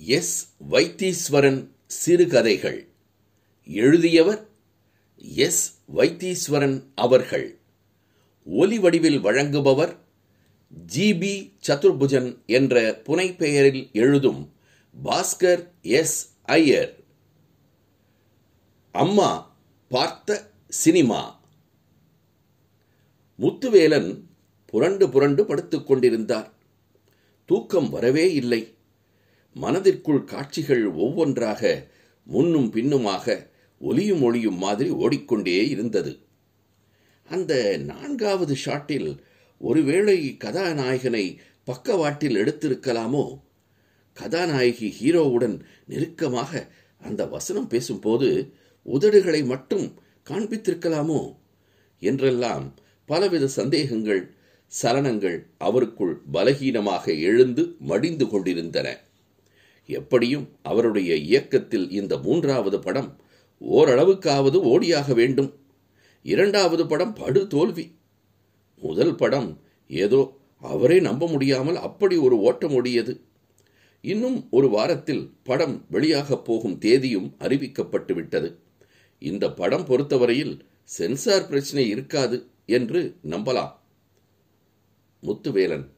S Vaitheeswaran சிறுகதைகள். எழுதியவர் S Vaitheeswaran அவர்கள். ஒலி வடிவில் வழங்குபவர் ஜிபி சதுர்புஜன் என்ற புனைப்பெயரில் எழுதும் பாஸ்கர் எஸ் ஐயர். அம்மா பார்த்த சினிமா. முத்துவேலன் புரண்டு புரண்டு படுத்துக் கொண்டிருந்தார். தூக்கம் வரவே இல்லை. மனதிற்குள் காட்சிகள் ஒவ்வொன்றாக முன்னும் பின்னுமாக ஒலியும் ஒளியும் மாதிரி ஓடிக்கொண்டே இருந்தது. அந்த நான்காவது ஷாட்டில் ஒருவேளை கதாநாயகனை பக்கவாட்டில் எடுத்திருக்கலாமோ? கதாநாயகி ஹீரோவுடன் நெருக்கமாக அந்த வசனம் பேசும்போது உதடுகளை மட்டும் காண்பித்திருக்கலாமோ? என்றெல்லாம் பலவித சந்தேகங்கள் சலனங்கள் அவருக்குள் பலகீனமாக எழுந்து மடிந்து கொண்டிருந்தன. எப்படியும் அவருடைய இயக்கத்தில் இந்த மூன்றாவது படம் ஓரளவுக்காவது ஓடியாக வேண்டும். இரண்டாவது படம் படு தோல்வி. முதல் படம் ஏதோ அவரே நம்ப முடியாமல் அப்படி ஒரு ஓட்டம் ஓடியது. இன்னும் ஒரு வாரத்தில் படம் வெளியாகப் போகும் தேதியும் அறிவிக்கப்பட்டு விட்டது. இந்த படம் பொறுத்தவரையில் சென்சார் பிரச்சனை இருக்காது என்று நம்பலாம். முத்துவேலன்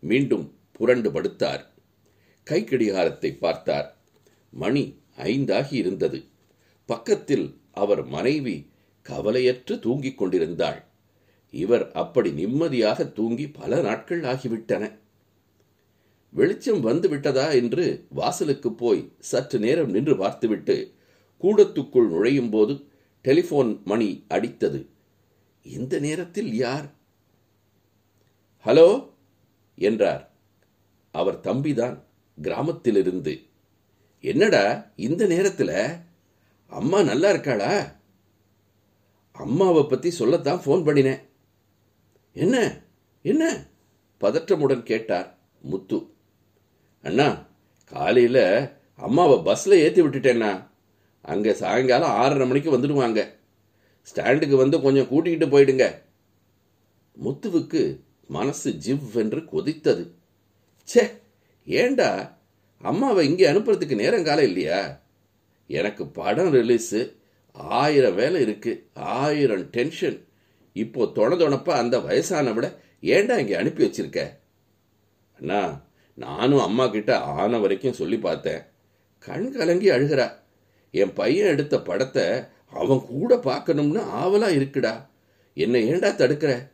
மீண்டும் புரண்டு படுத்தார். கை கடிகாரத்தை பார்த்தார். மணி ஐந்தாகி இருந்தது. பக்கத்தில் அவர் மனைவி கவலையற்று தூங்கிக் கொண்டிருந்தாள். இவர் அப்படி நிம்மதியாக தூங்கி பல நாட்கள் ஆகிவிட்டன. வெளிச்சம் வந்து விட்டதா என்று வாசலுக்கு போய் சற்று நேரம் நின்று பார்த்துவிட்டு கூடத்துக்குள் நுழையும் போது டெலிபோன் மணி அடித்தது. இந்த நேரத்தில் யார்? ஹலோ? என்றார். அவர் தம்பிதான். கிராமத்திலிருந்து. என்னடா இந்த நேரத்தில்? அம்மா நல்லா இருக்காளா? அம்மாவை பத்தி சொல்லத்தான் ஃபோன் பண்ணினேன். என்ன? என்ன? பதற்றமுடன் கேட்டார் முத்து. அண்ணா காலையில் அம்மாவை பஸ்ஸில் ஏற்றி விட்டுட்டேண்ணா. அங்கே சாயங்காலம் ஆறரை மணிக்கு வந்துடுவாங்க. ஸ்டாண்டுக்கு வந்து கொஞ்சம் கூட்டிக்கிட்டு போயிடுங்க. முத்துவுக்கு மனசு ஜிவ் என்று கொதித்தது. ச்சே ஏண்டா? அம்மாவை இங்கே அனுப்புறதுக்கு நேரம் காலம் இல்லையா? எனக்கு படம் ரிலீஸு ஆயிரம் வேலை இருக்கு ஆயிரம் டென்ஷன் இப்போ தொண தொணப்பா அந்த வயசான விட ஏண்டா இங்கே அனுப்பி வச்சிருக்க? அண்ணா நானும் அம்மா கிட்ட ஆன வரைக்கும் சொல்லி பார்த்தேன். கண் கலங்கி அழுகிறா. என் பையன் எடுத்த படத்தை அவன் கூட பார்க்கணும்னு ஆவலா இருக்குடா. என்னை ஏண்டா தடுக்கிற?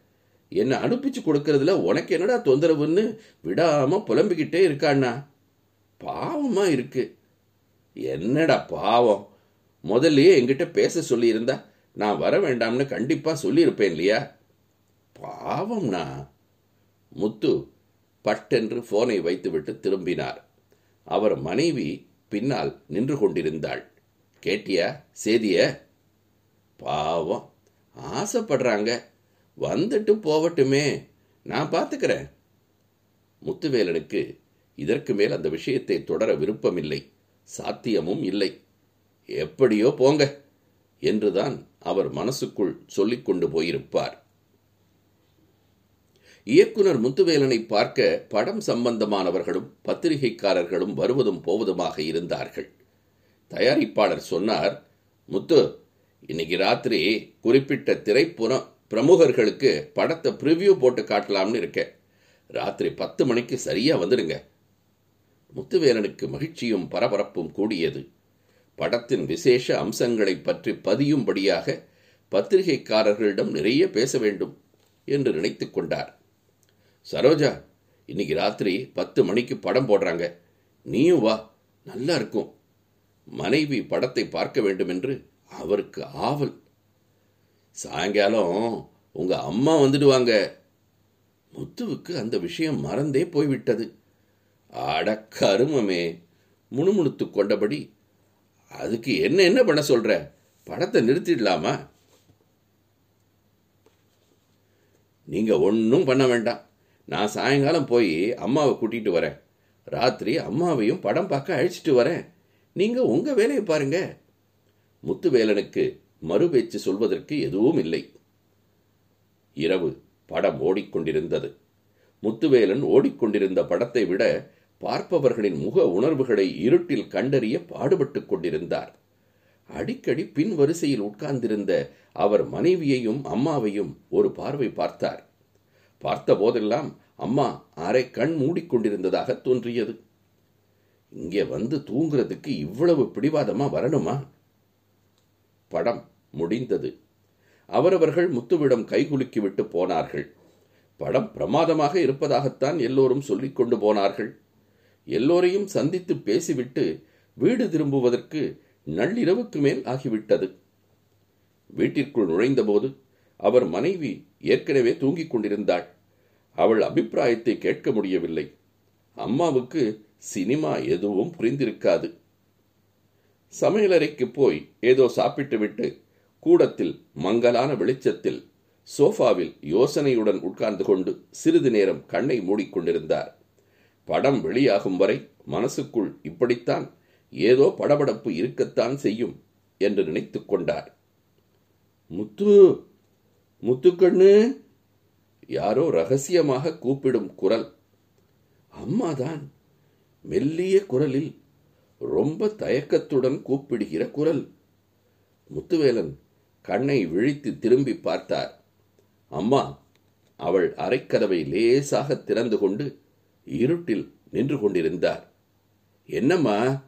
என்னை அனுப்பிச்சு கொடுக்கறதுல உனக்கு என்னடா தொந்தரவுன்னு விடாம புலம்பிக்கிட்டே இருக்காண்ணா. பாவமா இருக்கு. என்னடா பாவம். முதல்லயே என்கிட்ட பேச சொல்லியிருந்தா நான் வர வேண்டாம்னு கண்டிப்பா சொல்லியிருப்பேன் இல்லையா? பாவம்னா முத்து பட்டென்று போனை வைத்துவிட்டு திரும்பினார். அவர் மனைவி பின்னால் நின்று கொண்டிருந்தாள். கேட்டியா? சேதிய? பாவம். ஆசைப்படுறாங்க. வந்துட்டு போவட்டுமே நான் பார்த்துக்கிறேன். முத்துவேலனுக்கு இதற்கு மேல் அந்த விஷயத்தை தொடர விருப்பமில்லை. சாத்தியமும் இல்லை. எப்படியோ போங்க என்றுதான் அவர் மனசுக்குள் சொல்லிக் கொண்டு போயிருப்பார். இயக்குனர் முத்துவேலனை பார்க்க படம் சம்பந்தமானவர்களும் பத்திரிகைக்காரர்களும் வருவதும் போவதுமாக இருந்தார்கள். தயாரிப்பாளர் சொன்னார் முத்து இன்னைக்கு ராத்திரி குறிப்பிட்ட திரைப்புறம் பிரமுகர்களுக்கு படத்தை ப்ரிவ்யூ போட்டு காட்டலாம்னு இருக்கேன். ராத்திரி பத்து மணிக்கு சரியா வந்துடுங்க. முத்துவேலனுக்கு மகிழ்ச்சியும் பரபரப்பும் கூடியது. படத்தின் விசேஷ அம்சங்களை பற்றி பதியும்படியாக பத்திரிகைக்காரர்களிடம் நிறைய பேச வேண்டும் என்று நினைத்து கொண்டார். சரோஜா இன்னைக்கு ராத்திரி பத்து மணிக்கு படம் போடுறாங்க. நீயும் வா நல்லா இருக்கும். மனைவி படத்தை பார்க்க வேண்டும் என்று அவருக்கு ஆவல். சாயங்காலம் உங்க அம்மா வந்துடுவாங்க. முத்துவுக்கு அந்த விஷயம் மறந்தே போய்விட்டது. அடக்கருமமே முணுமுணுத்து கொண்டபடி அதுக்கு என்ன என்ன பண்ண சொல்ற? படத்தை நிறுத்திடலாமா? நீங்க ஒன்றும் பண்ண வேண்டாம். நான் சாயங்காலம் போய் அம்மாவை கூட்டிட்டு வரேன். ராத்திரி அம்மாவையும் படம் பார்க்க அழைச்சிட்டு வரேன். நீங்க உங்க வேலையை பாருங்க. முத்துவேலனுக்கு மறுபேச்சு சொல்வதற்கு எதுவும் இல்லை. இரவு படம் ஓடிக்கொண்டிருந்தது. முத்துவேலன் ஓடிக்கொண்டிருந்த படத்தை விட பார்ப்பவர்களின் முக உணர்வுகளை இருட்டில் கண்டறிய பாடுபட்டுக் கொண்டிருந்தார். அடிக்கடி பின் வரிசையில் உட்கார்ந்திருந்த அவர் மனைவியையும் அம்மாவையும் ஒரு பார்வை பார்த்தார். பார்த்த போதெல்லாம் அம்மா அரை கண் மூடிக்கொண்டிருந்ததாக தோன்றியது. இங்கே வந்து தூங்குறதுக்கு இவ்வளவு பிடிவாதமா வரணுமா? படம் முடிந்தது. அவரவர்கள் முத்துவிடம் கைகுலுக்கிவிட்டு போனார்கள். படம் பிரமாதமாக இருப்பதாகத்தான் எல்லோரும் சொல்லிக் கொண்டு போனார்கள். எல்லோரையும் சந்தித்து பேசிவிட்டு வீடு திரும்புவதற்கு நள்ளிரவுக்கு மேல் ஆகிவிட்டது. வீட்டிற்குள் நுழைந்தபோது அவர் மனைவி ஏற்கனவே தூங்கிக் கொண்டிருந்தாள். அவள் அபிப்பிராயத்தை கேட்க முடியவில்லை. அம்மாவுக்கு சினிமா எதுவும் புரிந்திருக்காது. சமையலறைக்கு போய் ஏதோ சாப்பிட்டுவிட்டு கூடத்தில் மங்கலான வெளிச்சத்தில் சோஃபாவில் யோசனையுடன் உட்கார்ந்து கொண்டு சிறிது நேரம் கண்ணை மூடிக்கொண்டிருந்தார் படம் வெளியாகும் வரை மனசுக்குள் இப்படித்தான் ஏதோ படபடப்பு இருக்கத்தான் செய்யும் என்று நினைத்து கொண்டார். முத்து முத்துக்கண்ணு யாரோ ரகசியமாக கூப்பிடும் குரல். அம்மாதான்! மெல்லிய குரலில் ரொம்ப தயக்கத்துடன் கூப்பிடுகிற குரல். முத்துவேலன் கண்ணை விழித்து திரும்பி பார்த்தார். அம்மா அவள் அரைக்கதவை லேசாக திறந்து கொண்டு இருட்டில் நின்று கொண்டிருந்தார். என்னம்மா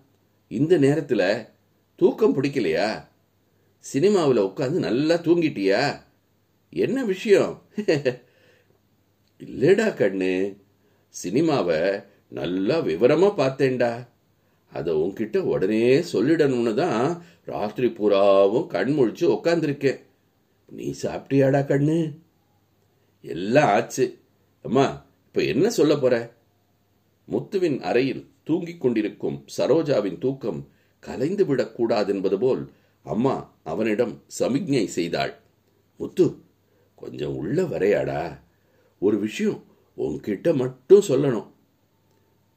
இந்த நேரத்தில் தூக்கம் பிடிக்கலையா? சினிமாவில் உட்காந்து நல்லா தூங்கிட்டியா? என்ன விஷயம்? இல்லடா கண்ணு சினிமாவை நல்லா விவரமா பார்த்தேன்டா. அதை உன்கிட்ட உடனே சொல்லிடணும்னு தான் ராத்திரி பூராவும் கண் முழிச்சு உக்காந்துருக்கேன். நீ சாப்பிட்டியாடா கண்ணு? எல்லாம் ஆச்சு. அம்மா இப்ப என்ன சொல்ல போற? முத்துவின் அறையில் தூங்கிக் கொண்டிருக்கும் சரோஜாவின் தூக்கம் கலைந்து விடக்கூடாது என்பது போல் அம்மா அவனிடம் சமிக்ஞை செய்தாள். முத்து கொஞ்சம் உள்ள வரையாடா. ஒரு விஷயம் உன்கிட்ட மட்டும் சொல்லணும்.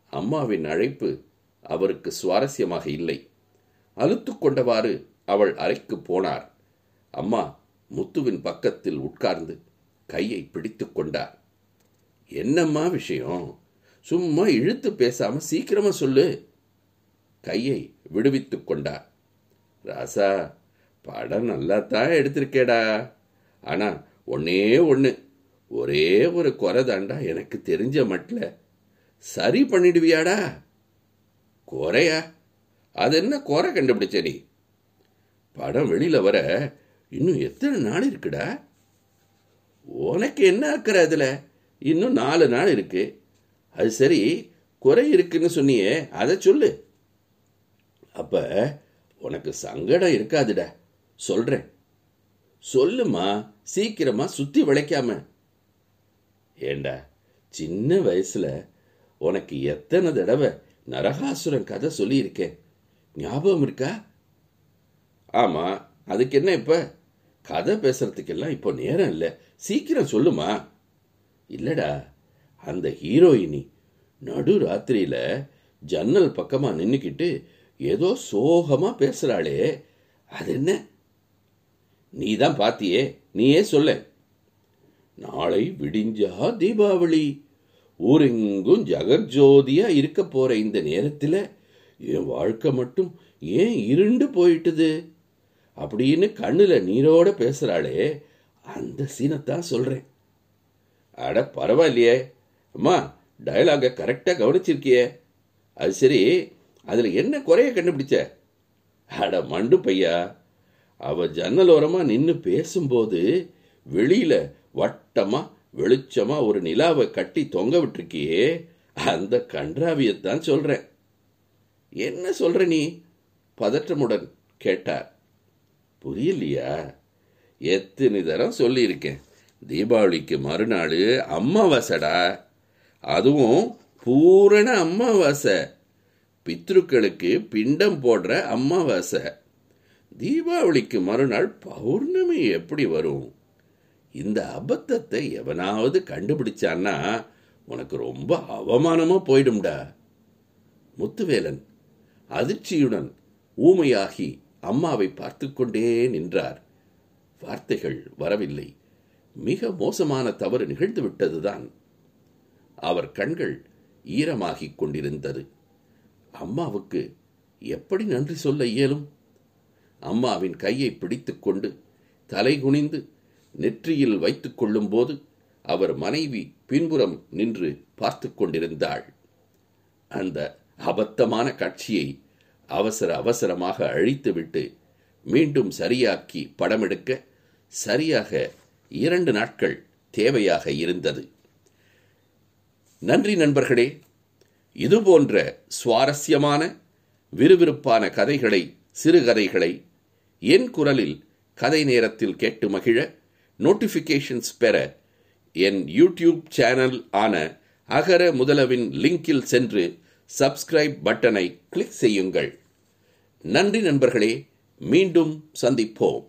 அம்மாவின் அழைப்பு அவருக்கு சுவாரஸ்யமாக இல்லை. அழுத்து கொண்டவாறு அவள் அறைக்கு போனார். அம்மா முத்துவின் பக்கத்தில் உட்கார்ந்து கையை பிடித்து கொண்டார். என்னம்மா விஷயம்? சும்மா இழுத்து பேசாம சீக்கிரமா சொல்லு. கையை விடுவித்துக் கொண்டார். ராசா படம் நல்லா தான் எடுத்திருக்கேடா. ஆனா ஒன்னே ஒன்று ஒரே ஒரு குறை தாண்டா எனக்கு தெரிஞ்ச மட்டில் சரி பண்ணிடுவியாடா. குறையா? அது என்ன குறை கண்டுபிடிச்ச நீ? படம் வெளியில வர இன்னும் எத்தனை நாள் இருக்குடா? உனக்கு என்ன ஆக்கிற அதுல? இன்னும் நாலு நாள் இருக்கு. அது சரி குறை இருக்குன்னு சொன்னியே அதை சொல்லு. அப்ப உனக்கு சங்கடம் இருக்காதுடா. சொல்றேன். சொல்லுமா சீக்கிரமா சுத்தி விளைக்காம. ஏண்டா சின்ன வயசுல உனக்கு எத்தனை தடவை நரகாசுரன் கதை சொல்லியிருக்கேன் ஞாபகம் இருக்கா? ஆமா அதுக்கு என்ன இப்ப? கதை பேசுறதுக்கெல்லாம் இப்போ நேரம் இல்லை. சீக்கிரம் சொல்லுமா? இல்லடா அந்த ஹீரோயினி நடு ராத்திரியில ஜன்னல் பக்கமா நின்னுக்கிட்டு ஏதோ சோகமா பேசுறாளே. அது என்ன? நீ தான் பாத்தியே நீயே சொல்ல. நாளை விடிஞ்சா தீபாவளி. ஊரெங்கும் ஜகஜோதியா இருக்க போற இந்த நேரத்துல என் வாழ்க்கை மட்டும் ஏன் இருண்டு போயிட்டுது? அப்படின்னு கண்ணுல நீரோட பேசுறாளே அந்த சீனத்தான் சொல்றேன். அட பரவாயில்லையே அம்மா டயலாக கரெக்டா கவனிச்சிருக்கியே. அது சரி அதுல என்ன குறைய கண்டுபிடிச்ச? அட மண்டு பையா அவ ஜன்னலோரமா நின்னு பேசும்போது வெளியில வட்டமா வெளிச்சமா ஒரு நிலாவை கட்டி தொங்க விட்டுருக்கியே அந்த கன்றாவியத்தான் சொல்றேன். என்ன சொல்ற நீ? பதற்றமுடன் கேட்டார். புரியலையா? எத்தனை தரம் சொல்லியிருக்கேன். தீபாவளிக்கு மறுநாள் அம்மாவாசைடா. அதுவும் பூரண அம்மாவாசை. பித்ருக்களுக்கு பிண்டம் போடுற அம்மாவாசை. தீபாவளிக்கு மறுநாள் பௌர்ணமி எப்படி வரும்? இந்த அபத்தத்தை எவனாவது கண்டுபிடிச்சான்னா உனக்கு ரொம்ப அவமானமா போயிடும்டா. முத்துவேலன் அதிர்ச்சியுடன் ஊமையாகி அம்மாவை பார்த்து கொண்டே நின்றார். வார்த்தைகள் வரவில்லை. மிக மோசமான தவறு நிகழ்ந்து விட்டதுதான் அவர் கண்கள் ஈரமாகிக் கொண்டிருந்தது. அம்மாவுக்கு எப்படி நன்றி சொல்ல இயலும்? அம்மாவின் கையை பிடித்துக்கொண்டு தலை குனிந்து நெற்றியில் வைத்துக் கொள்ளும்போது அவர் மனைவி பின்புறம் நின்று பார்த்து கொண்டிருந்தாள். அந்த அபத்தமான காட்சியை அவசர அவசரமாக அழித்துவிட்டு மீண்டும் சரியாக்கி படமெடுக்க சரியாக இரண்டு நாட்கள் தேவையாக இருந்தது. நன்றி நண்பர்களே இதுபோன்ற சுவாரஸ்யமான விறுவிறுப்பான கதைகளை சிறுகதைகளை என் குரலில் கதை நேரத்தில் கேட்டு மகிழ நோட்டிஃபிகேஷன்ஸ் பெற என் யூடியூப் சேனல் ஆன அகர முதலவின் லிங்கில் சென்று சப்ஸ்கிரைப் பட்டனை கிளிக் செய்யுங்கள். நன்றி நண்பர்களே மீண்டும் சந்திப்போம்.